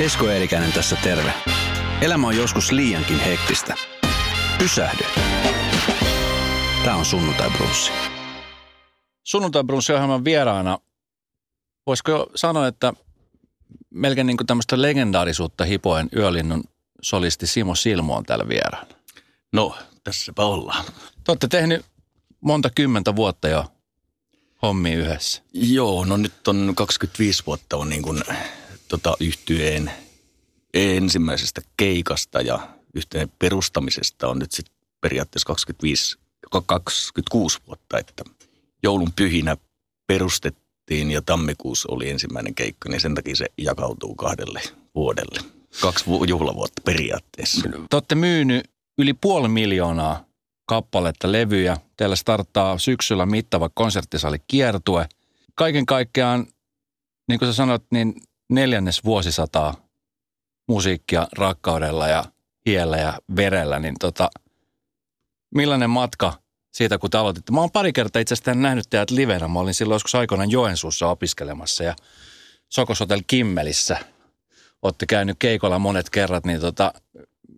Esko Eerikäinen tässä terve. Elämä on joskus liiankin hektistä. Pysähdy. Tämä on Sunnuntai Brunssi. Sunnuntai Brunssi-ohjelman vieraana, voisiko jo sanoa, että melkein niin kuin tämmöistä legendaarisuutta hipoen yölinnun solisti Simo Silmo on täällä vieraana. No, tässäpä ollaan. Te olette tehnyt monta kymmentä vuotta jo hommi yhdessä. Joo, no nyt on 25 vuotta on niin kuin, tota, yhtyeen ensimmäisestä keikasta ja yhteen perustamisesta on nyt sitten periaatteessa 25, 26 vuotta, että joulun pyhinä perustettiin ja tammikuussa oli ensimmäinen keikka, niin sen takia se jakautuu kahdelle vuodelle. Kaksi juhlavuotta periaatteessa. Te olette myynyt yli puoli miljoonaa kappaletta levyjä. Teillä starttaa syksyllä mittava konserttisali kiertue. Kaiken kaikkiaan, niin kuin sä sanoit, niin neljännes vuosisataa musiikkia rakkaudella ja hiellä ja verellä, niin tota, millainen matka siitä, kun te aloititte? Mä oon pari kertaa itse asiassa nähnyt teidät livenä. Mä olin silloin joskus aikoinaan Joensuussa opiskelemassa ja Sokosotel Kimmelissä. Olette käynyt keikolla monet kerrat, niin tota,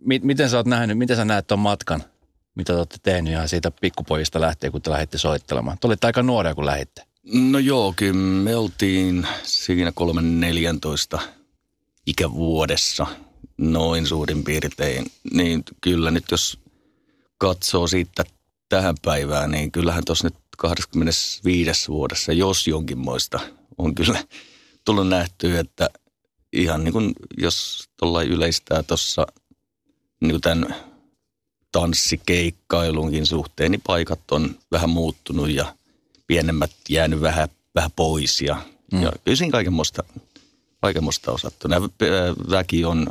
mi- miten sä oot nähnyt, miten sä näet tuon matkan, mitä te olette tehnyt ihan siitä pikkupojista lähtien, kun te lähditte soittelemaan? Te olitte aika nuoria, kun lähditte. No joo, kyllä me oltiin siinä 3-14 ikävuodessa noin suurin piirtein. Niin kyllä nyt jos katsoo siitä tähän päivään, niin kyllähän tuossa nyt 25 vuodessa, jos jonkinmoista, on kyllä tullut nähtyä, että ihan niin kuin jos tuolla yleistää tuossa niin tämän tanssikeikkailunkin suhteen, niin paikat on vähän muuttunut ja pienemmät jäänyt vähän, vähän pois ja, mm. ja kyllä siinä kaikenmoista, kaikenmoista osattu. Nämä väki on,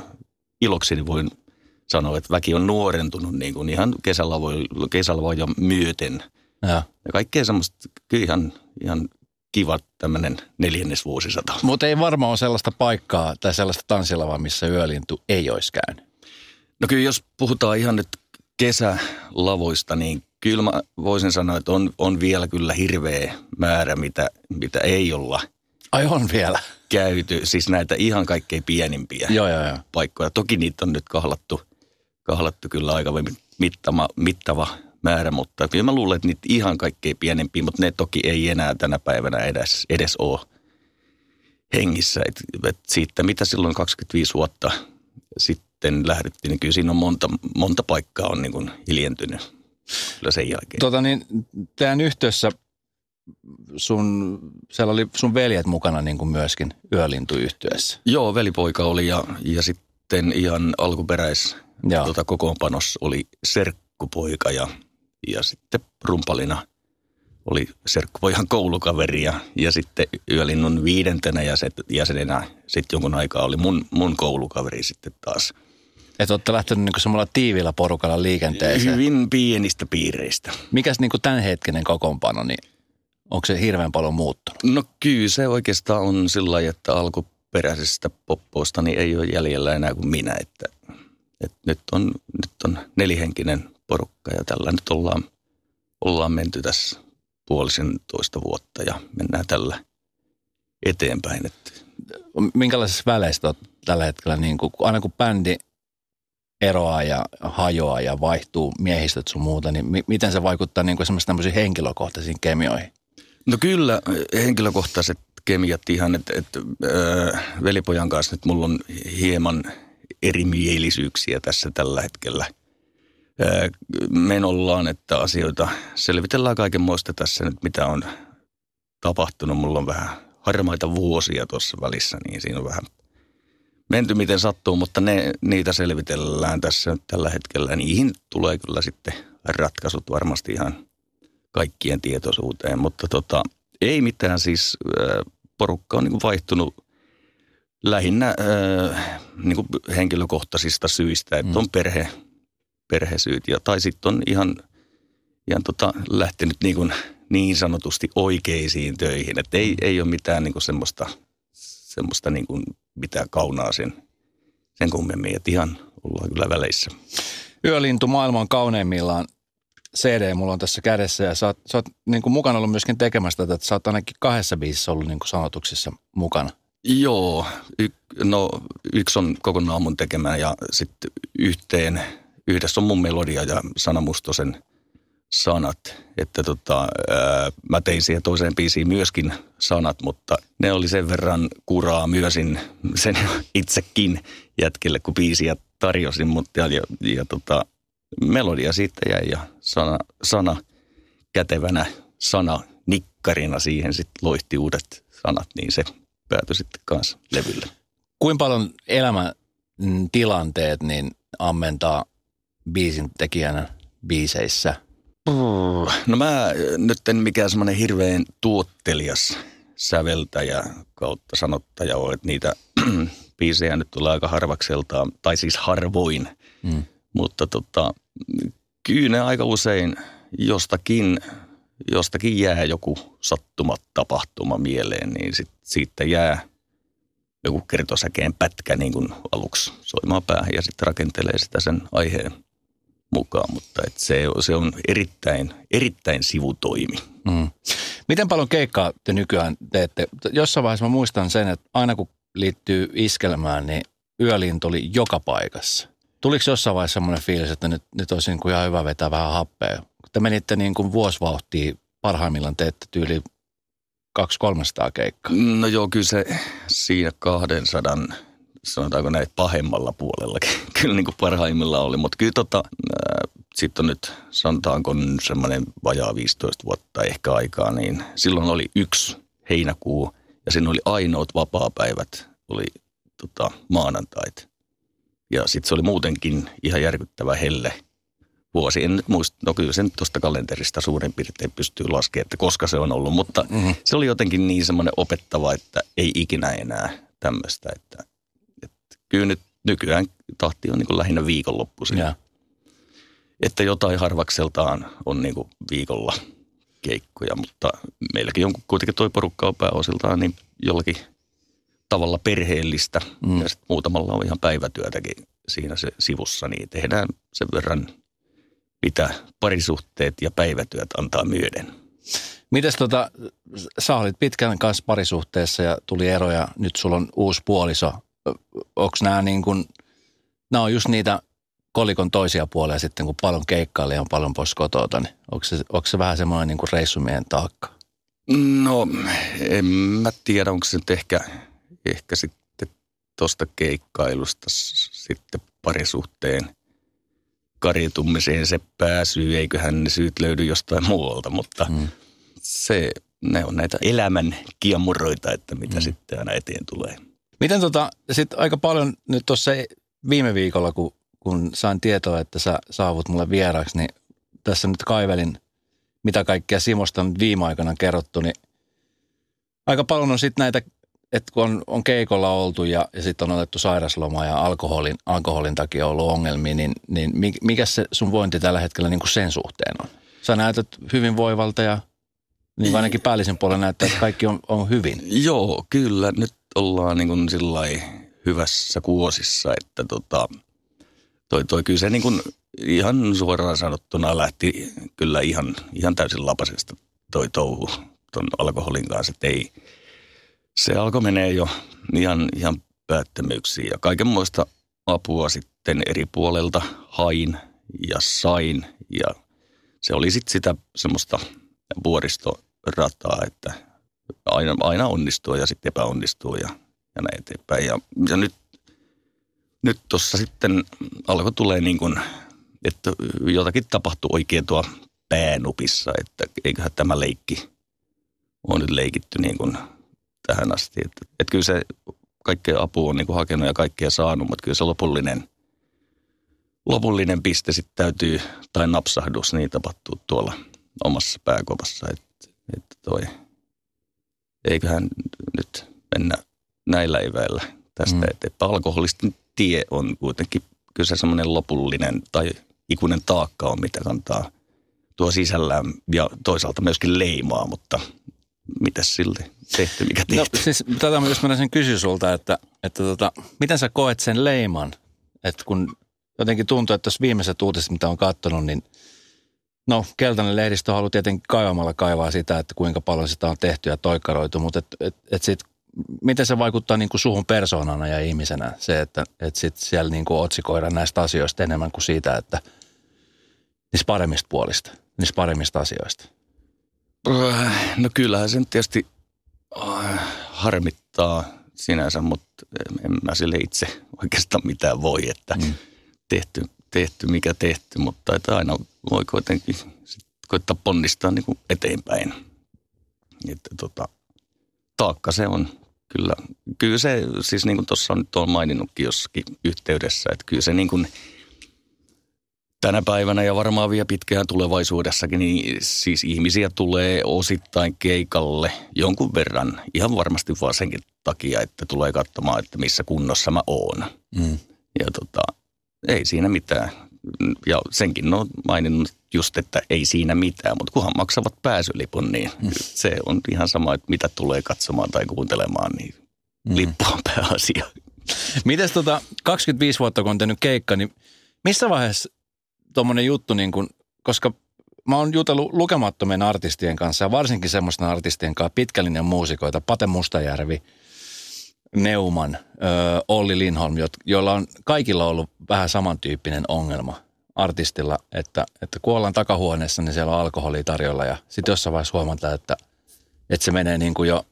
ilokseni voin sanoa, että väki on nuorentunut niin kuin ihan kesällä voi, kesällä voi jo myöten. Ja. ja kaikkea semmoista, kyllä ihan, ihan kiva tämmöinen neljännesvuosisata. Mutta ei varmaan ole sellaista paikkaa tai sellaista tanssilavaa, missä yölintu ei olisi käynyt. No kyllä jos puhutaan ihan nyt kesälavoista, niin kyllä mä voisin sanoa, että on, on vielä kyllä hirveä määrä, mitä, mitä ei olla Ai on vielä. käyty. Siis näitä ihan kaikkein pienimpiä Joo, joo, joo. paikkoja. Toki niitä on nyt kahlattu, kahlattu kyllä aika mittava, mittava määrä, mutta kyllä mä luulen, että niitä ihan kaikkein pienempiä, mutta ne toki ei enää tänä päivänä edes, edes ole hengissä. Et, et siitä, mitä silloin 25 vuotta sitten lähdettiin, niin kyllä siinä on monta, monta paikkaa on niin kuin hiljentynyt kyllä sen jälkeen. Tota niin, teidän yhteydessä sun, siellä oli sun veljet mukana niin kuin myöskin yölintuyhtiössä. Joo, velipoika oli ja, ja sitten ihan alkuperäis Joo. tota, kokoonpanos oli serkkupoika ja, ja sitten rumpalina oli serkkupojan koulukaveri ja, ja sitten yölinnun viidentenä jäsen- jäsenenä sitten jonkun aikaa oli mun, mun koulukaveri sitten taas. Että olette lähtenyt niin semmoilla tiivillä porukalla liikenteeseen. Hyvin pienistä piireistä. Mikäs niin tämänhetkinen kokoonpano, niin onko se hirveän paljon muuttunut? No kyllä se oikeastaan on sillä lailla, että alkuperäisestä poppoista niin ei ole jäljellä enää kuin minä. Että, että nyt, on, nyt on nelihenkinen porukka ja tällä nyt ollaan, ollaan menty tässä puolisen toista vuotta ja mennään tällä eteenpäin. Että Minkälaisissa väleissä olet tällä hetkellä, niin kuin, aina kun bändi eroaa ja hajoaa ja vaihtuu miehistöt sun muuta, niin mi- miten se vaikuttaa niin kuin tämmöisiin henkilökohtaisiin kemioihin? No kyllä, henkilökohtaiset kemiat ihan, että, että äh, velipojan kanssa nyt mulla on hieman erimielisyyksiä tässä tällä hetkellä äh, menollaan, että asioita selvitellään kaikenmoista tässä nyt, mitä on tapahtunut. Mulla on vähän harmaita vuosia tuossa välissä, niin siinä on vähän menty miten sattuu, mutta ne, niitä selvitellään tässä tällä hetkellä. Niihin tulee kyllä sitten ratkaisut varmasti ihan kaikkien tietoisuuteen, mutta tota, ei mitään siis porukka on niin vaihtunut lähinnä äh, niin kuin henkilökohtaisista syistä, että Mm. on perhe, perhesyyt ja, tai sitten on ihan, ihan tota, lähtenyt niin, kuin niin sanotusti oikeisiin töihin, että ei, ei ole mitään niin kuin semmoista, semmoista niin kuin mitään kaunaa sen, sen kummemmin, että ihan ollaan kyllä väleissä. Yölintu maailman kauneimmillaan CD mulla on tässä kädessä ja sä oot, sä oot niin kuin mukana ollut myöskin tekemässä tätä, että sä oot ainakin kahdessa biisissä ollut niin kuin sanotuksissa mukana. Joo, y, no yksi on kokonaan mun tekemään ja sitten yhteen, yhdessä on mun melodia ja Sana Mustosen sanat. Että tota, ää, mä tein siihen toiseen biisiin myöskin sanat, mutta ne oli sen verran kuraa myösin sen itsekin jätkille, kun biisiä tarjosin, mutta ja, ja, ja tota, melodia siitä jäi ja sana, sana kätevänä sana nikkarina siihen sitten loihti uudet sanat, niin se päätyi sitten kanssa levylle. Kuinka paljon elämän mm, tilanteet niin ammentaa biisin tekijänä biiseissä? No mä nyt en mikään semmoinen hirveän tuottelias säveltäjä kautta sanottaja ole, että niitä biisejä nyt tulee aika harvakseltaan, tai siis harvoin. Mm. Mutta tota, kyllä ne aika usein jostakin, jostakin jää joku sattuma tapahtuma mieleen, niin sit, siitä jää joku kertosäkeen pätkä niin kuin aluksi soimaan päähän ja sitten rakentelee sitä sen aiheen mukaan, mutta et se, se on erittäin, erittäin sivutoimi. Mm. Miten paljon keikkaa te nykyään teette? Jossain vaiheessa mä muistan sen, että aina kun liittyy iskelmään, niin yölintu oli joka paikassa. Tuliko jossain vaiheessa semmoinen fiilis, että nyt, nyt olisi niin kuin ihan hyvä vetää vähän happea? Kun te menitte niin kuin vuosivauhtiin, parhaimmillaan teette tyyli 200-300 keikkaa. No joo, kyllä se siinä 200, sanotaanko näin, pahemmalla puolellakin kyllä niin kuin parhaimmillaan oli. Mutta kyllä tota, sitten on nyt sanotaanko semmoinen vajaa 15 vuotta ehkä aikaa, niin silloin oli yksi heinäkuu ja siinä oli ainoat vapaapäivät, oli tota, maanantait. Ja sitten se oli muutenkin ihan järkyttävä helle vuosi. En nyt muista, no kyllä sen tuosta kalenterista suurin piirtein pystyy laskemaan, että koska se on ollut. Mutta mm-hmm. se oli jotenkin niin semmoinen opettava, että ei ikinä enää tämmöistä. Että kyllä nyt nykyään tahti on niin kuin lähinnä viikonloppuisin. Ja. Että jotain harvakseltaan on niin kuin viikolla keikkoja, mutta meilläkin on kuitenkin toi porukka on pääosiltaan niin jollakin – tavalla perheellistä mm. ja sitten muutamalla on ihan päivätyötäkin siinä se sivussa, niin tehdään sen verran, mitä parisuhteet ja päivätyöt antaa myöden. Mites tota, sä olit pitkän kanssa parisuhteessa ja tuli eroja, nyt sulla on uusi puoliso. Onko nämä niin kuin, nämä on just niitä kolikon toisia puolia sitten, kun paljon keikkailla ja on paljon pois kotoa, niin onko se, onko se vähän semmoinen niin kuin reissumien taakka? No, en mä tiedä, onko se nyt ehkä ehkä sitten tuosta keikkailusta sitten parisuhteen kariutumiseen se pääsy, eiköhän ne syyt löydy jostain muualta, mutta mm. se, ne on näitä elämän kiemuroita, että mitä mm. sitten aina eteen tulee. Miten tota, sitten aika paljon nyt tuossa viime viikolla, kun, kun sain tietoa, että sä saavut mulle vieraaksi, niin tässä nyt kaivelin, mitä kaikkea Simosta on viime aikana kerrottu, niin aika paljon on sitten näitä että kun on, on keikolla oltu ja, ja sitten on otettu sairasloma ja alkoholin, alkoholin takia ollut ongelmia, niin, niin mikä se sun vointi tällä hetkellä niin kuin sen suhteen on? Sä näytät hyvin voivalta ja niin ainakin päällisen puolella näyttää, että kaikki on, on hyvin. Joo, kyllä. Nyt ollaan niin kuin hyvässä kuosissa, että tota, toi, toi kyllä se niin kuin ihan suoraan sanottuna lähti kyllä ihan, ihan täysin lapasesta toi touhu ton alkoholin kanssa, että ei – se alkoi menee jo ihan, ihan päättömyyksiin. Ja kaikenmoista apua sitten eri puolelta hain ja sain. Ja se oli sitten sitä semmoista vuoristorataa, että aina, aina onnistuu ja sitten epäonnistuu ja, ja näin eteenpäin. Ja, ja nyt, nyt tuossa sitten alkoi tulee niin kuin, että jotakin tapahtui oikein tuo päänupissa, että eiköhän tämä leikki on nyt leikitty niin kuin – tähän asti. Että, että kyllä se kaikkea apua on niin kuin hakenut ja kaikkea saanut, mutta kyllä se lopullinen, lopullinen piste sitten täytyy, tai napsahdus, niin tapahtuu tuolla omassa pääkovassa. Että, että toi, eiköhän nyt mennä näillä eväillä tästä, mm. että alkoholistin tie on kuitenkin kyllä se semmoinen lopullinen tai ikuinen taakka on, mitä kantaa tuo sisällään ja toisaalta myöskin leimaa, mutta mitä silti tehty, mikä no, tehty? No siis tätä mä just sen kysyä sulta, että, että tota, miten sä koet sen leiman? Että kun jotenkin tuntuu, että tässä viimeiset uutiset, mitä on katsonut, niin no keltainen lehdistö haluaa tietenkin kaivamalla kaivaa sitä, että kuinka paljon sitä on tehty ja toikaroitu, mutta et, et, et sit, miten se vaikuttaa niin kuin suhun persoonana ja ihmisenä, se, että, että sit siellä niin kuin otsikoidaan näistä asioista enemmän kuin siitä, että niistä paremmista puolista, niistä paremmista asioista? Äh, no kyllähän sen tietysti äh, harmittaa sinänsä, mutta en mä sille itse oikeastaan mitään voi, että mm. tehty, tehty mikä tehty, mutta että aina voi kuitenkin sit koittaa ponnistaa niin kuin eteenpäin. Että tota, taakka se on kyllä. Kyllä se, siis niin kuin tuossa on nyt on maininnutkin jossakin yhteydessä, että kyllä se niin kuin tänä päivänä ja varmaan vielä pitkään tulevaisuudessakin, niin siis ihmisiä tulee osittain keikalle jonkun verran. Ihan varmasti vaan senkin takia, että tulee katsomaan, että missä kunnossa mä oon. Mm. Ja tota, ei siinä mitään. Ja senkin on maininnut just, että ei siinä mitään, mutta kunhan maksavat pääsylipun, niin mm. se on ihan sama, että mitä tulee katsomaan tai kuuntelemaan, niin mm. lippu on pääasia. Mites tota, 25 vuotta kun on tehnyt keikka, niin missä vaiheessa tuommoinen juttu, niin kun, koska mä oon jutellut lukemattomien artistien kanssa ja varsinkin semmoisten artistien kanssa, pitkällinen muusikoita, Pate Mustajärvi, Neuman, Olli Linholm, joilla on kaikilla ollut vähän samantyyppinen ongelma artistilla, että, että kun ollaan takahuoneessa, niin siellä on alkoholia tarjolla ja sitten jossain vaiheessa huomataan, että, että se menee niin kuin jo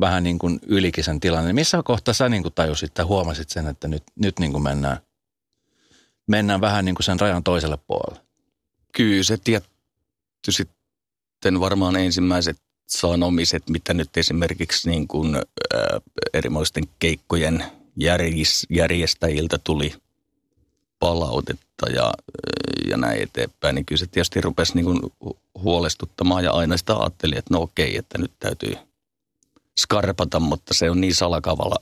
vähän niin kuin ylikin sen tilanne. Missä kohtaa sä niin kuin tajusit tai huomasit sen, että nyt, nyt niin kuin mennään, mennään vähän niin kuin sen rajan toiselle puolelle? Kyllä se tietty sitten varmaan ensimmäiset sanomiset, mitä nyt esimerkiksi niin kuin, ää, erimoisten keikkojen järjestäjiltä tuli palautetta ja, ja näin eteenpäin, niin kyllä se tietysti rupesi niin kuin huolestuttamaan ja aina sitä ajattelin, että no okei, että nyt täytyy skarpata, mutta se on niin salakavalla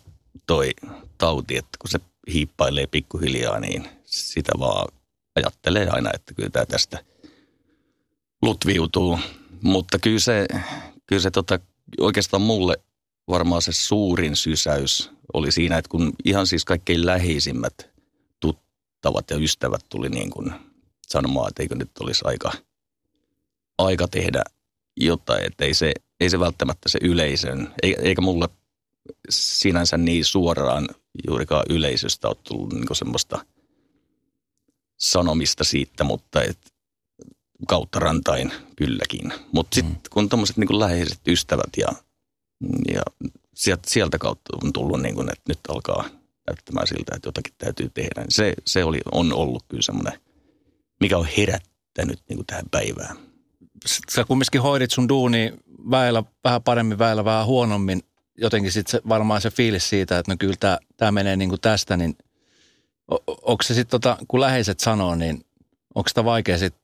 toi tauti, että kun se hiippailee pikkuhiljaa, niin sitä vaan ajattelee aina, että kyllä tämä tästä lutviutuu. Mutta kyllä se, kyllä se tota, oikeastaan mulle varmaan se suurin sysäys oli siinä, että kun ihan siis kaikkein läheisimmät tuttavat ja ystävät tuli niin kuin sanomaan, että eikö nyt olisi aika, aika tehdä jotain, että ei se, ei se välttämättä se yleisön, eikä mulle sinänsä niin suoraan juurikaan yleisöstä ole tullut niin semmoista sanomista siitä, mutta et kautta rantain kylläkin. Mutta sitten mm. kun tuommoiset niin läheiset ystävät ja, ja sieltä, sieltä kautta on tullut, niin kuin, että nyt alkaa näyttämään siltä, että jotakin täytyy tehdä. Niin se, se oli, on ollut kyllä semmoinen, mikä on herättänyt niin kuin tähän päivään. Sä kumminkin hoidit sun duuni väellä, vähän paremmin, väellä vähän huonommin. Jotenkin sitten varmaan se fiilis siitä, että no kyllä tämä menee niin kuin tästä, niin onko se sitten, tota, kun läheiset sanoo, niin onko sitä vaikea sitten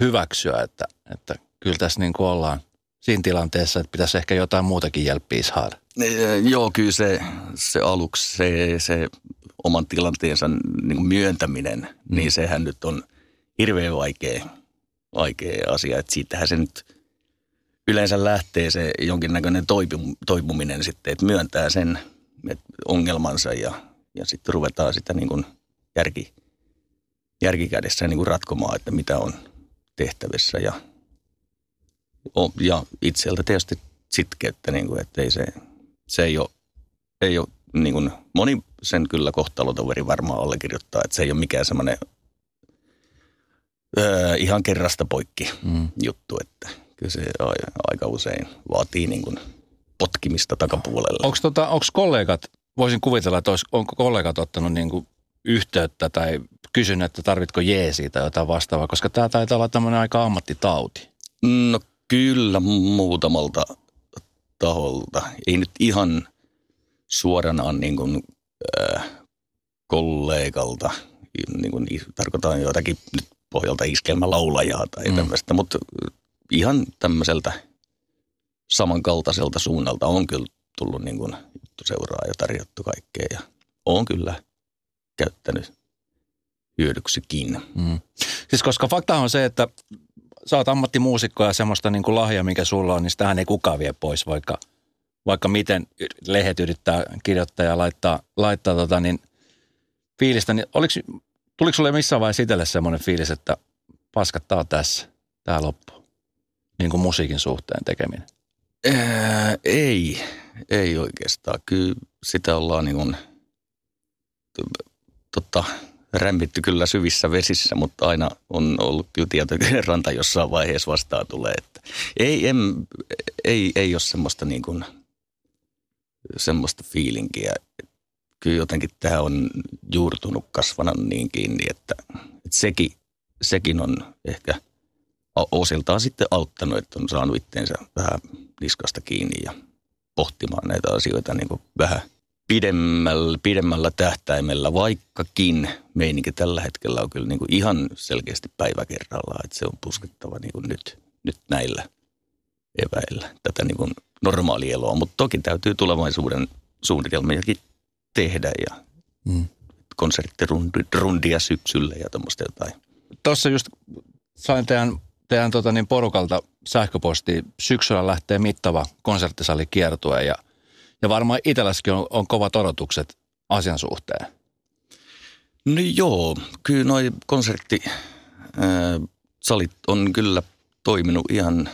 hyväksyä, että, että kyllä tässä niin kuin ollaan siinä tilanteessa, että pitäisi ehkä jotain muutakin jälppiä saada? Joo, kyllä se, se aluksi se, se oman tilanteensa niin kuin myöntäminen, mm. niin sehän nyt on hirveän vaikea, vaikea asia. Että siitähän se nyt yleensä lähtee se jonkinnäköinen toipuminen sitten, että myöntää sen että ongelmansa ja, ja sitten ruvetaan sitä niin kuin järki, järkikädessä niin kuin ratkomaan, että mitä on tehtävissä ja, ja itseltä tietysti sitkeyttä, niin kuin, että ei se, se ei ole, ei ole niin kuin, moni sen kyllä kohtalotoveri varmaan allekirjoittaa, että se ei ole mikään semmoinen öö, ihan kerrasta poikki mm. juttu, että kyllä se aika usein vaatii niin kuin potkimista takapuolelle. Onko tota, kollegat, voisin kuvitella, että olisi, onko kollegat ottanut niin kuin yhteyttä tai kysynyt, että tarvitko jeesiä tai jotain vastaavaa, koska tämä taitaa olla tämmöinen aika ammattitauti. No kyllä muutamalta taholta. Ei nyt ihan suoranaan niin kuin, äh, kollegalta, niin kuin, tarkoitan jotakin nyt pohjalta iskelmälaulajaa tai mm. tämmöistä, mutta ihan tämmöiseltä samankaltaiselta suunnalta on kyllä tullut niin kuin seuraa ja tarjottu kaikkea ja on kyllä käyttänyt hyödyksikin. Mm. Siis koska fakta on se, että sä oot ammattimuusikko ja semmoista niin kuin lahja, mikä sulla on, niin sitähän ei kukaan vie pois, vaikka, vaikka miten lehet yrittää kirjoittaa ja laittaa, laittaa tota, niin fiilistä. Niin oliko, tuliko sulle missään vaiheessa itselle semmoinen fiilis, että paskat, tää tässä, tää loppu, niin kuin musiikin suhteen tekeminen? Ää, ei, ei oikeastaan. Kyllä sitä ollaan niin kuin, tota, rämpitty kyllä syvissä vesissä, mutta aina on ollut kyllä tieto, että ranta jossain vaiheessa vastaan tulee. Että ei, en, ei, ei ole semmoista, niin kuin, semmoista fiilinkiä. Kyllä jotenkin tämä on juurtunut kasvana niin kiinni, että, että sekin, sekin on ehkä osiltaan sitten auttanut, että on saanut itteensä vähän niskasta kiinni ja pohtimaan näitä asioita niin kuin vähän – pidemmällä, pidemmällä tähtäimellä, vaikkakin meininki tällä hetkellä on kyllä niin kuin ihan selkeästi päivä kerrallaan, että se on puskettava niin kuin nyt, nyt näillä eväillä tätä niin kuin normaalieloa, mutta toki täytyy tulevaisuuden suunnitelmiakin tehdä ja mm. konserttirundia syksyllä ja tuommoista jotain. Tuossa just sain teidän, teidän tota niin porukalta sähköposti. Syksyllä lähtee mittava konserttisali kiertue ja – ja varmaan itselläskin on, on kovat odotukset asian suhteen. No joo, kyllä noi konserttisalit on kyllä toiminut ihan,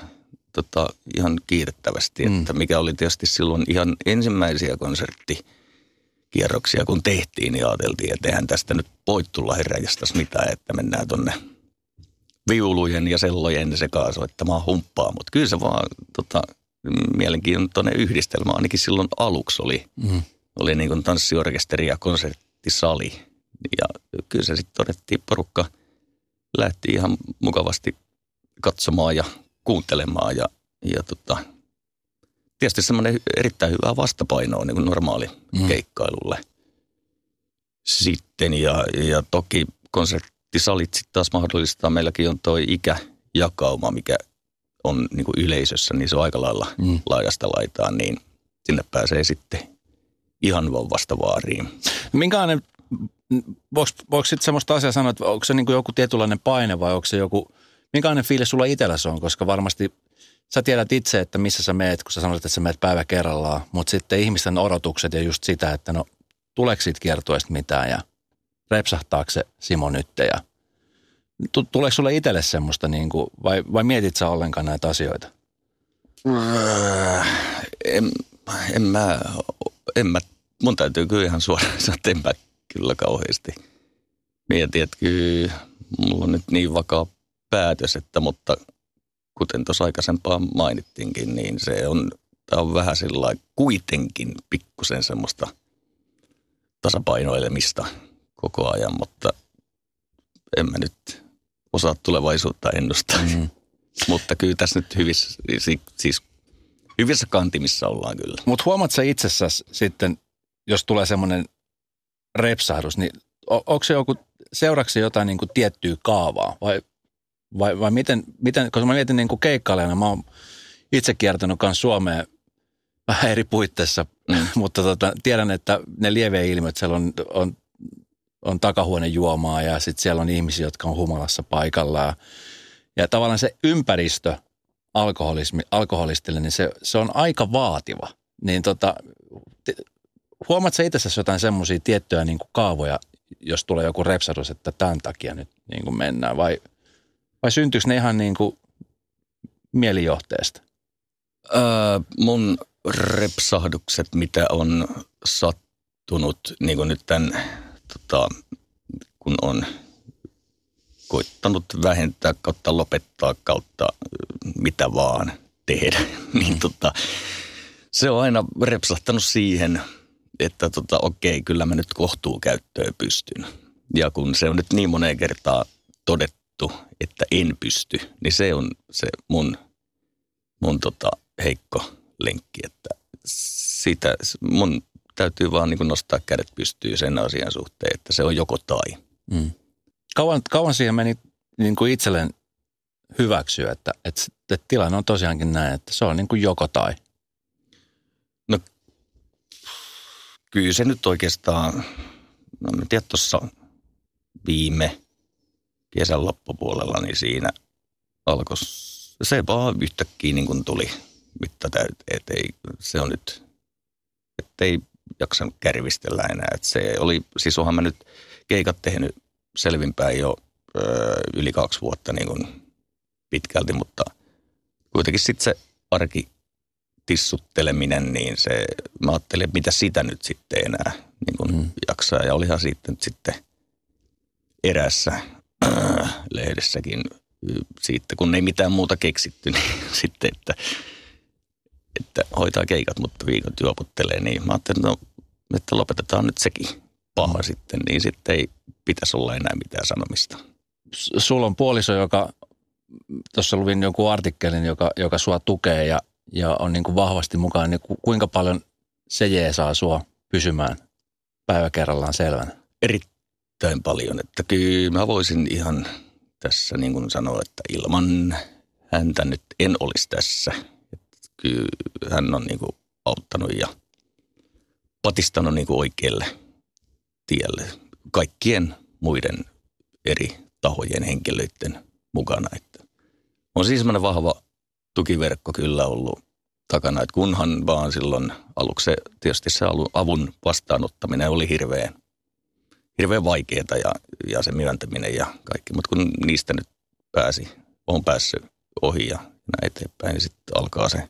tota, ihan kiitettävästi, mm. että mikä oli tietysti silloin ihan ensimmäisiä konserttikierroksia, kun tehtiin, niin ajateltiin, että eihän tästä nyt voi tulla herräjästäs mitään, että mennään tonne viulujen ja sellojen sekaan soittamaan humppaa, mutta kyllä se vaan tota, mielenkiintoinen yhdistelmä. Ainakin silloin aluksi oli, mm. oli niin kuin tanssiorkesteri ja konserttisali. Ja kyllä se sitten todettiin, porukka lähti ihan mukavasti katsomaan ja kuuntelemaan. Ja, ja tota, tietysti semmoinen erittäin hyvä vastapaino niin kuin normaali mm. keikkailulle. Sitten ja, ja toki konserttisalit sitten taas mahdollistaa. Meilläkin on toi ikäjakauma, mikä on niin kuin yleisössä, niin se on aika lailla mm. laajasta laitaan, niin sinne pääsee sitten ihan vauvasta vaariin. Minkälainen, voiko, voiko sitten semmoista asiaa sanoa, että onko se niin kuin joku tietynlainen paine vai onko se joku, minkälainen fiilis sulla itselläsi on, koska varmasti sä tiedät itse, että missä sä meet, kun sä sanoit, että sä meet päivä kerrallaan, mutta sitten ihmisten odotukset ja just sitä, että no tuleeko siitä kiertueesta mitään ja repsahtaako se Simo nyt ja Tuleeko sulle itselle semmoista, niin kuin, vai, vai mietit sä ollenkaan näitä asioita? Äh, en, en mä, en mä, mun täytyy kyllä ihan suoraan sanoa, että en mä kyllä kauheasti mieti, että kyllä mulla on nyt niin vakaa päätös, että mutta kuten tuossa aikaisempaan mainittiinkin, niin se on, tämä on vähän sillä kuitenkin pikkusen semmoista tasapainoilemista koko ajan, mutta en mä nyt osaa tulevaisuutta ennustaa. Mm. Mutta kyllä tässä nyt hyvissä, siis hyvissä kantimissa ollaan kyllä. Mutta huomaat sä itsessäsi sitten, jos tulee semmoinen repsahdus, niin onko se joku, seuraksi jotain niin kuin tiettyä kaavaa vai, vai, vai miten, miten, koska mä mietin niin kuin keikkailijana, mä oon itse kiertänyt myös Suomeen vähän eri puitteissa, mm. mutta tota, tiedän, että ne lieveilmiöt, siellä on, on on takahuonejuomaa ja sitten siellä on ihmisiä, jotka on humalassa paikalla. Ja, tavallaan se ympäristö alkoholismi, alkoholistille, niin se, se on aika vaativa. Niin tota, huomaat sä itse jotain semmoisia tiettyjä niin kuin kaavoja, jos tulee joku repsadus, että tämän takia nyt niin kuin mennään, vai, vai syntyykö ne ihan niin kuin mielijohteesta? Öö, mun repsahdukset, mitä on sattunut niin kuin nyt tämän tota, kun on koittanut vähentää kautta lopettaa kautta mitä vaan tehdä, niin tota, se on aina repsahtanut siihen, että tota, okei, kyllä mä nyt kohtuu käyttöön pystyn. Ja kun se on nyt niin moneen kertaa todettu, että en pysty, niin se on se mun, mun tota, heikko lenkki, että sitä mun täytyy vaan niin nostaa kädet pystyyn sen asian suhteen, että se on joko tai. Mm. Kauan, kauan siihen meni niin kuin itselleen hyväksyä, että, että, että tilanne on tosiaankin näin, että se on niin kuin joko tai. No kyllä se nyt oikeastaan, no mä tiedän tuossa viime kesän loppupuolella, niin siinä alkoi, se vaan yhtäkkiä niin kuin tuli mitta täyteen, että ei, se on nyt, että ei jaksanut kärvistellä enää. Et se oli, siis onhan mä nyt keikat tehnyt selvinpäin jo ö, yli kaksi vuotta niin kuin pitkälti, mutta kuitenkin sitten se arki tissutteleminen, niin se, mä ajattelin, että mitä sitä nyt sitten enää niin kuin mm. jaksaa. Ja olihan siitä nyt sitten erässä lehdessäkin siitä, kun ei mitään muuta keksitty, niin sitten, että, että hoitaa keikat, mutta viikot juoputtelee, niin mä ajattelin, no, että lopetetaan nyt sekin paha mm. sitten, niin sitten ei pitäisi olla enää mitään sanomista. Sulla on puoliso, joka, tuossa luvin joku artikkelin, joka, joka sua tukee ja, ja on niin kuin vahvasti mukaan, niin kuinka paljon se jee saa sua pysymään päivä kerrallaan selvänä? Erittäin paljon, että kyllä mä voisin ihan tässä niin kuin sanoa, että ilman häntä nyt en olisi tässä. Kyllä hän on niin kuin auttanut ja patistanut niin kuin oikealle tielle kaikkien muiden eri tahojen henkilöiden mukana. Että on siis semmoinen vahva tukiverkko kyllä ollut takana, että kunhan vaan silloin aluksi tietysti se avun vastaanottaminen oli hirveän, hirveän vaikeaa ja, ja se myöntäminen ja kaikki, mutta kun niistä nyt pääsi, on päässyt ohi ja näin eteenpäin, niin sitten alkaa se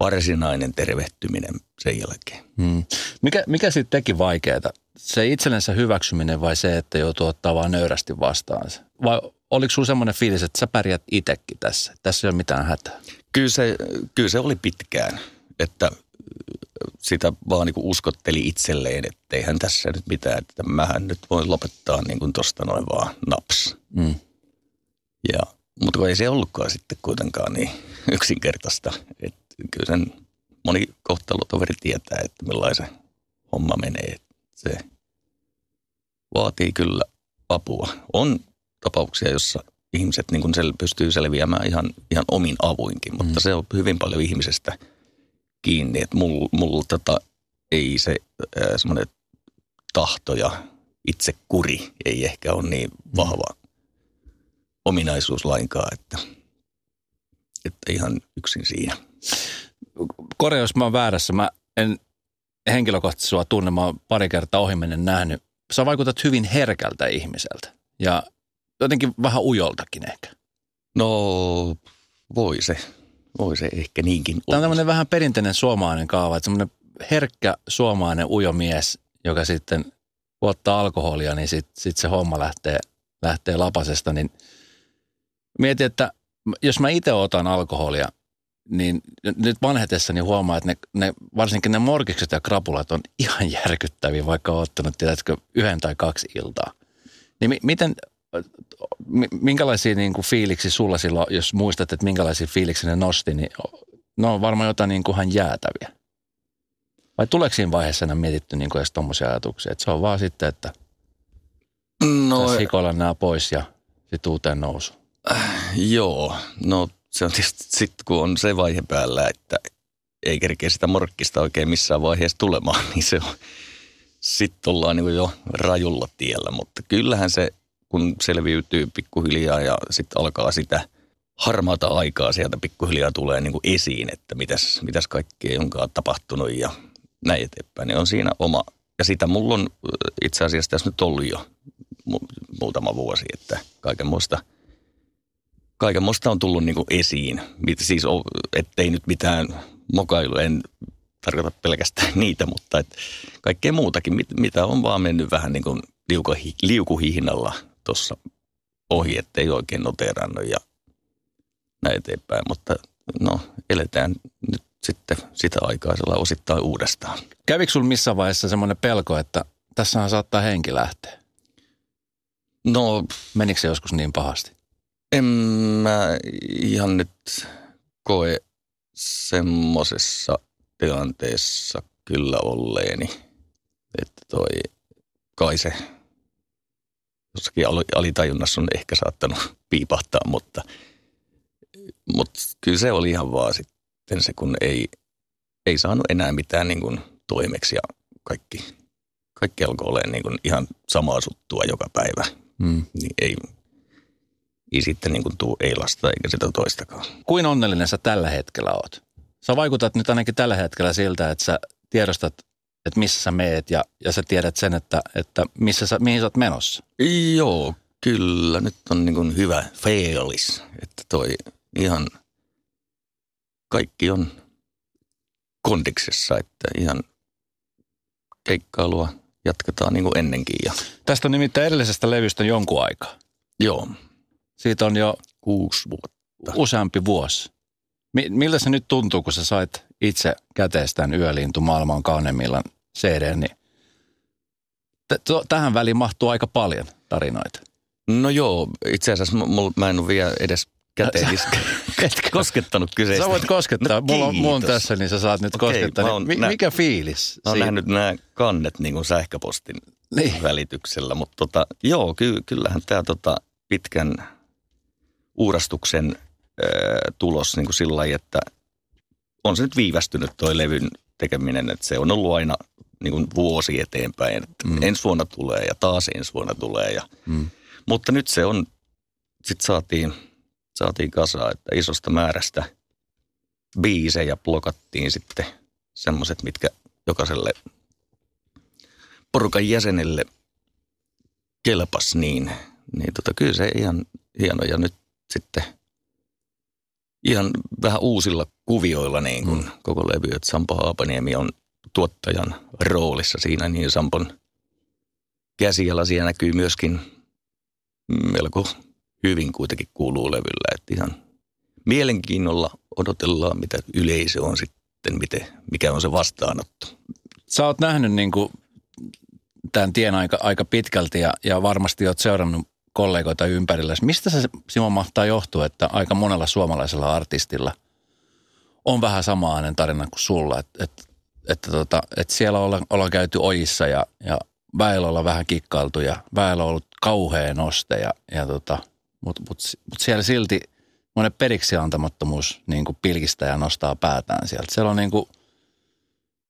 varsinainen tervehtyminen sen jälkeen. Hmm. Mikä, mikä sitten teki vaikeaa? Se itsellensä hyväksyminen vai se, että joutuu ottaa vaan nöyrästi vastaan? Vai oliko sinulla semmoinen fiilis, että sä pärjät itsekin tässä? Tässä ei ole mitään hätää. Kyllä se, kyllä se oli pitkään, että sitä vaan niin uskotteli itselleen, että eihän tässä nyt mitään, että mähän nyt voin lopettaa niin kuin tosta noin vaan naps. Mm. Ja, mutta ei se ollutkaan sitten kuitenkaan niin yksinkertaista. Että kyllä sen moni kohtalotoveri tietää, että millaisen homma menee. Se vaatii kyllä apua. On tapauksia, jossa ihmiset niin sel, pystyy selviämään ihan, ihan omin avuinkin, mutta mm. se on hyvin paljon ihmisestä kiinni, että mulla mul, tota, ei se äh, semmoinen tahto ja itse kuri ei ehkä ole niin mm. vahva mm. ominaisuus lainkaan, että, että ihan yksin siinä. Kore, jos mä oon väärässä, mä en henkilökohtaisesti sua tunne, mä oon pari kertaa ohimennen nähnyt. Sä vaikutat hyvin herkältä ihmiseltä ja jotenkin vähän ujoltakin ehkä. No, voi se. Voi se ehkä niinkin olla. Tämä on tämmöinen vähän perinteinen suomalainen kaava, että semmoinen herkkä suomalainen ujo mies, joka sitten ottaa alkoholia, niin sitten sit se homma lähtee, lähtee lapasesta. Niin mietin, että jos mä itse otan alkoholia, niin nyt vanhetessani huomaa, että ne, ne, varsinkin ne morkikset ja krapulat on ihan järkyttäviä, vaikka on ottanut, tiedätkö, yhden tai kaksi iltaa. Niin mi, miten, minkälaisia niin kuin fiiliksi sulla silloin, jos muistat, että minkälaisia fiiliksi ne nosti, niin ne on varmaan jotain niin kuin ihan jäätäviä. Vai tuleeko siinä vaiheessa enää mietitty niin kuin edes tuommoisia ajatuksia, että se on vaan sitten, että no, tässä hikoilla nämä pois ja sitten uuteen nousu? Äh, joo, no se on tietysti sitten kun on se vaihe päällä, että ei kerkeä sitä morkkista oikein missään vaiheessa tulemaan, niin se on, sitten ollaan niin jo rajulla tiellä, mutta kyllähän se, kun selviytyy pikkuhiljaa ja sitten alkaa sitä harmaata aikaa sieltä pikkuhiljaa tulee niin kuin esiin, että mitäs, mitäs kaikkea onkaan tapahtunut ja näin eteenpäin, niin on siinä oma. Ja sitä mulla on itse asiassa tässä nyt ollut jo mu- muutama vuosi, että kaiken muista – kaiken musta on tullut niin kuin esiin. Siis ettei nyt mitään mokailu, en tarkoita pelkästään niitä, mutta et kaikkea muutakin, mitä on vaan mennyt vähän niin kuin liukuhihnalla tuossa ohi, ettei oikein noterannut ja näin eteenpäin. Mutta no, eletään nyt sitten sitä aikaa sellainen osittain uudestaan. Kävikö sinulla missään vaiheessa semmoinen pelko, että tässähän saattaa henki lähteä? No. Menikö se joskus niin pahasti? En mä ihan nyt koe semmosessa tilanteessa kyllä olleeni, että toi kai se jossakin alitajunnassa on ehkä saattanut piipahtaa, mutta, mutta kyllä se oli ihan vaan sitten se, kun ei, ei saanut enää mitään niin kuin toimeksi ja kaikki, kaikki alkoi olemaan niin kuin ihan samaa suttua joka päivä. Mm. Niin ei, ei sitten niin kuin tuu ei lasta eikä sitä toistakaan. Kuin onnellinen sä tällä hetkellä oot? Sä vaikutat nyt ainakin tällä hetkellä siltä, että sä tiedostat, että missä sä meet ja, ja sä tiedät sen, että, että missä sä, mihin sä oot menossa. Joo, kyllä. Nyt on niin kuin hyvä feilis, että toi ihan kaikki on kondiksessa, että ihan keikkailua jatketaan niin kuin ennenkin. Ja, Tästä on nimittäin edellisestä levystä jonkun aikaa. joo, Siitä on jo kuusi vuotta. useampi vuosi. Mi- miltä se nyt tuntuu, kun sä sait itse käteestään Yölintu maailman kauneimmillan CD, niin t- to- tähän väliin mahtuu aika paljon tarinoita. No joo, itse asiassa mul, mä en ole vielä edes käteen Etkö? koskettanut kyseistä. Sä voit koskettaa. No mulla, on, mulla on tässä, niin sä saat nyt Okei, koskettaa. Niin mi- nä- mikä fiilis? Mä oon siinä? nähnyt nämä kannet niin kuin sähköpostin Niin. välityksellä, mutta tota, joo, ky, kyllähän tämä tota, pitkän uurastuksen ö, tulos niin kuin sillä lailla, että on se nyt viivästynyt toi levyn tekeminen, että se on ollut aina niin kuin vuosi eteenpäin, että Mm. ensi vuonna tulee ja taas ensi vuonna tulee. Ja, Mm. mutta nyt se on, sitten saatiin, saatiin kasaan, että isosta määrästä biisejä blokattiin sitten semmoiset, mitkä jokaiselle porukan jäsenelle kelpas niin, niin tota, kyllä se ihan hieno. Ja nyt sitten ihan vähän uusilla kuvioilla niin kuin mm. koko levy, että Sampo Haapaniemi on tuottajan roolissa siinä, niin Sampon käsialasia näkyy myöskin melko hyvin kuitenkin kuuluu levyllä, että ihan mielenkiinnolla odotellaan, mitä yleisö on sitten, miten, mikä on se vastaanotto. Sä oot nähnyt niin kuin tämän tien aika, aika pitkälti ja, ja varmasti oot seurannut kollegoita ympärillä. Mistä se Simo mahtaa johtua, että aika monella suomalaisella artistilla on vähän sama tarina kuin sulla, että, että, että, tota, että siellä ollaan, ollaan käyty ojissa ja, ja väellä ollaan vähän kikkailtu ja väellä on ollut kauhea noste, ja, ja tota, mutta mut, mut siellä silti monen periksi antamattomuus niin kuin pilkistää ja nostaa päätään sieltä. Siellä on niin kuin,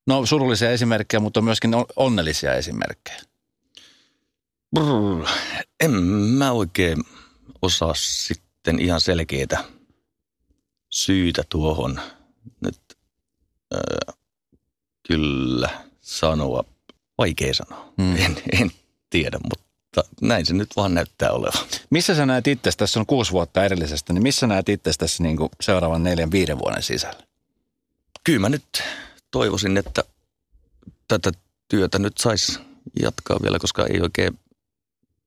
no surullisia esimerkkejä, mutta on myöskin on- onnellisia esimerkkejä. Brr, en mä oikein osaa sitten ihan selkeitä syytä tuohon nyt äh, kyllä sanoa. Vaikea sanoa. Mm. Mm. En, en tiedä, mutta näin se nyt vaan näyttää olevan. Missä sä näet itse, tässä on kuusi vuotta edellisestä, niin missä näet itse tässä niin kuin seuraavan neljän, viiden vuoden sisällä? Kyllä mä nyt toivoisin, että tätä työtä nyt saisi jatkaa vielä, koska ei oikein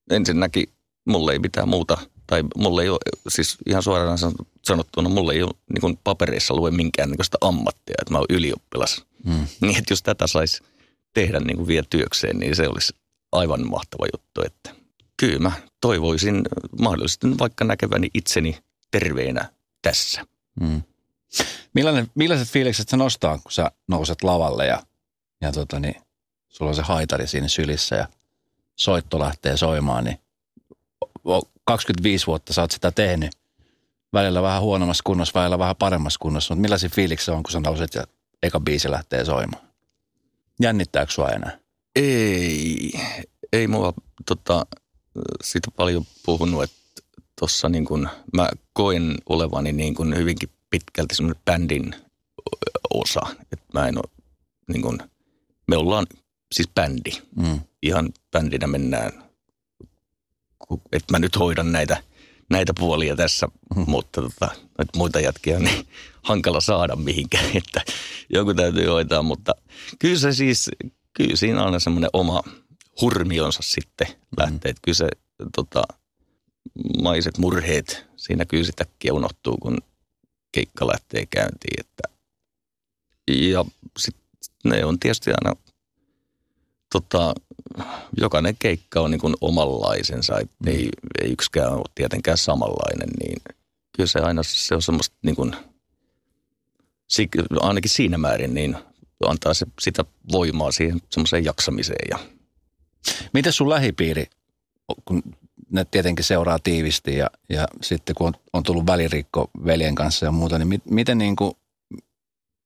ensinnäkin mulle ei mitään muuta, tai mulle ei ole, siis ihan suoraan san- sanottuna, mulle ei ole niin kuin papereissa lue minkäännäköistä ammattia, että mä oon ylioppilas. Mm. Niin, että jos tätä saisi tehdä niin kuin vielä työkseen, niin se olisi aivan mahtava juttu. Että kyllä mä toivoisin mahdollisesti vaikka näkeväni itseni terveenä tässä. Mm. Millainen, millaiset fiilikset se nostaa, kun sä nouset lavalle ja, ja tota niin, sulla on se haitari siinä sylissä ja soitto lähtee soimaan, niin o- 25 vuotta sä oot sitä tehnyt. Välillä vähän huonommassa kunnossa, välillä vähän paremmassa kunnossa, mutta millaisia fiiliksi on, kun sä nouset ja eka biisi lähtee soimaan? Jännittääkö sua enää? Ei, ei mua tota, siitä paljon puhunut, että tuossa niin kuin mä koen olevani niin kuin hyvinkin pitkälti semmoinen bändin osa. Että mä en ole niin kuin, me ollaan siis bändi. Mm. Ihan bändinä mennään, että mä nyt hoidan näitä, näitä puolia tässä, mutta tota, noita muita jätkiä on niin hankala saada mihinkään, että joku täytyy hoitaa, mutta kyllä se siis, kyllä siinä on aina semmoinen oma hurmionsa sitten lähtee, että kyllä se tota, maiset murheet siinä kyllä sitäkin unohtuu, kun keikka lähtee käyntiin, että ja sitten ne on tietysti aina tota, jokainen keikka on niin kuin omanlaisensa, Mm. ei, ei yksikään ole tietenkään samanlainen, niin kyllä se aina se on semmoista niin kuin, ainakin siinä määrin niin antaa se sitä voimaa siihen semmoiseen jaksamiseen ja Miten sun lähipiiri, kun ne tietenkin seuraa tiivisti ja, ja sitten kun on, on tullut välirikko veljen kanssa ja muuta, niin mit, miten niin kuin,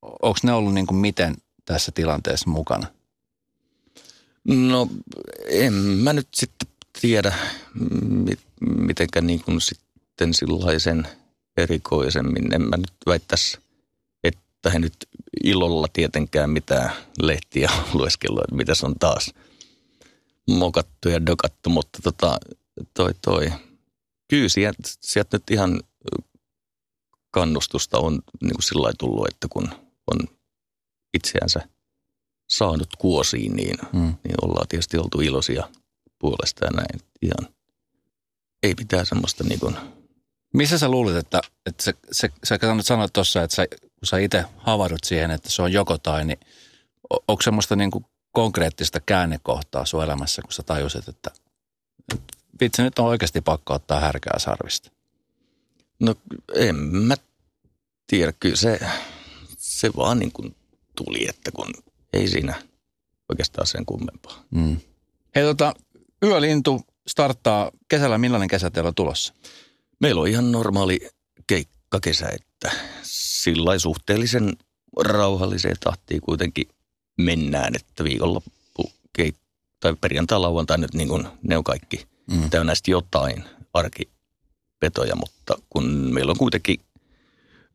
onko ne ollut niin kuin miten tässä tilanteessa mukana? No en mä nyt sitten tiedä, mi- mitenkä niin kuin sitten sellaisen erikoisemmin. En mä nyt väittäisi, että he nyt ilolla tietenkään mitään lehtiä lueskellut, että mitä se on taas mokattu ja dokattu, mutta tota, toi toi. Kyllä sieltä, sieltä nyt ihan kannustusta on niin kuin sillä tullut, että kun on itseänsä saanut kuosiin, niin, Mm. niin ollaan tietysti oltu iloisia puolesta ja näin. Ihan ei mitään semmoista niin kuin, Missä sä luulit, että, että se, se, sä sanoit tuossa, että sä, kun sä itse havahdut siihen, että se on joko tai, niin onko semmoista niin kuin konkreettista käännekohtaa sun elämässä, kun sä tajusit, että, että vitsi, nyt on oikeasti pakko ottaa härkää sarvista? no en mä tiedä, kyllä se, se vaan niin kuin tuli, että kun ei siinä oikeastaan sen kummempaa. Mm. Hei tota, Yölintu starttaa kesällä. Millainen kesä teillä on tulossa? Meillä on ihan normaali keikkakesä, että sillä suhteellisen rauhalliseen tahtiin kuitenkin mennään, että viikonloppu keik- tai perjantai, lauantai nyt niin kuin ne on kaikki Mm. täynnä jotain arkipetoja, mutta kun meillä on kuitenkin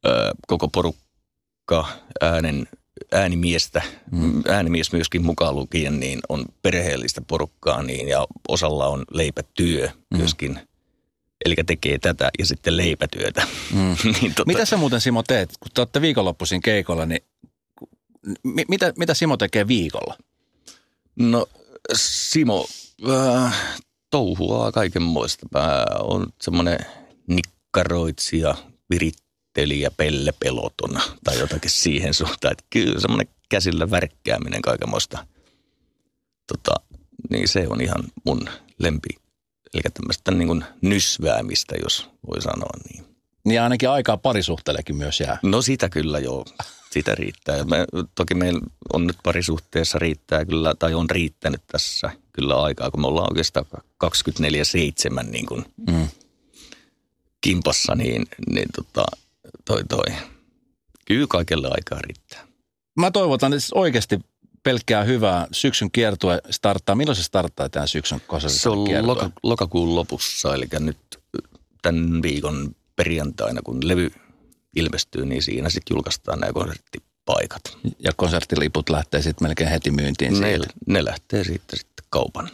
ö, koko porukka äänen, äänimiestä, Mm. äänimies myöskin mukaan lukien, niin on perheellistä porukkaa niin, ja osalla on leipätyö Mm. myöskin. Eli tekee tätä ja sitten leipätyötä. Mm. niin tota, Mitä sä muuten Simo teet, kun te olette viikonloppuisin keikolla, niin mi- mitä, mitä Simo tekee viikolla? No Simo äh, touhuaa kaikenmoista. Mä on semmoinen nikkaroitsija, virittelijä, pelle pelotona tai jotakin siihen suuntaan. Että kyllä semmoinen käsillä värkkääminen kaikenmoista. Tota, niin se on ihan mun lempi. Eli tämmöistä niin kuin nysväämistä, jos voi sanoa niin. Niin ainakin aikaa parisuhteellekin myös jää. No sitä kyllä joo, sitä riittää. Me, toki meillä on nyt parisuhteessa riittää kyllä, tai on riittänyt tässä kyllä aikaa, kun me ollaan oikeastaan 24-7 niin kuin Mm. kimpassa, niin, niin tota, toi toi. Kyllä kaikelle aikaa riittää. Mä toivotan että oikeasti pelkkää hyvää. Syksyn kiertue starttaa. Milloin se starttaa tämän syksyn Se on kiertue? loka, lokakuun lopussa, eli nyt tämän viikon perjantaina, kun levy ilmestyy, niin siinä sitten julkaistaan nämä konserttipaikat. Ja konserttiliput lähtee sitten melkein heti myyntiin Ne, siitä. ne lähtee siitä sitten kaupan.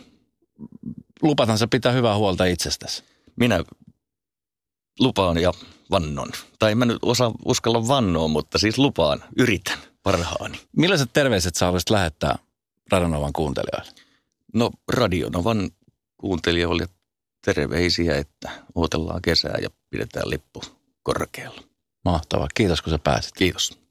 Lupatan sä pitää hyvää huolta itsestäsi. Minä lupaan ja vannon. Tai en mä nyt osaa uskalla vannoa, mutta siis lupaan, yritän parhaani. Millaiset terveiset sä haluaisit lähettää Radonovan kuuntelijoille? No Radionovan kuuntelijoille terveisiä, että odotellaan kesää ja pidetään lippu korkealla. Mahtavaa. Kiitos kun sä pääsit. Kiitos.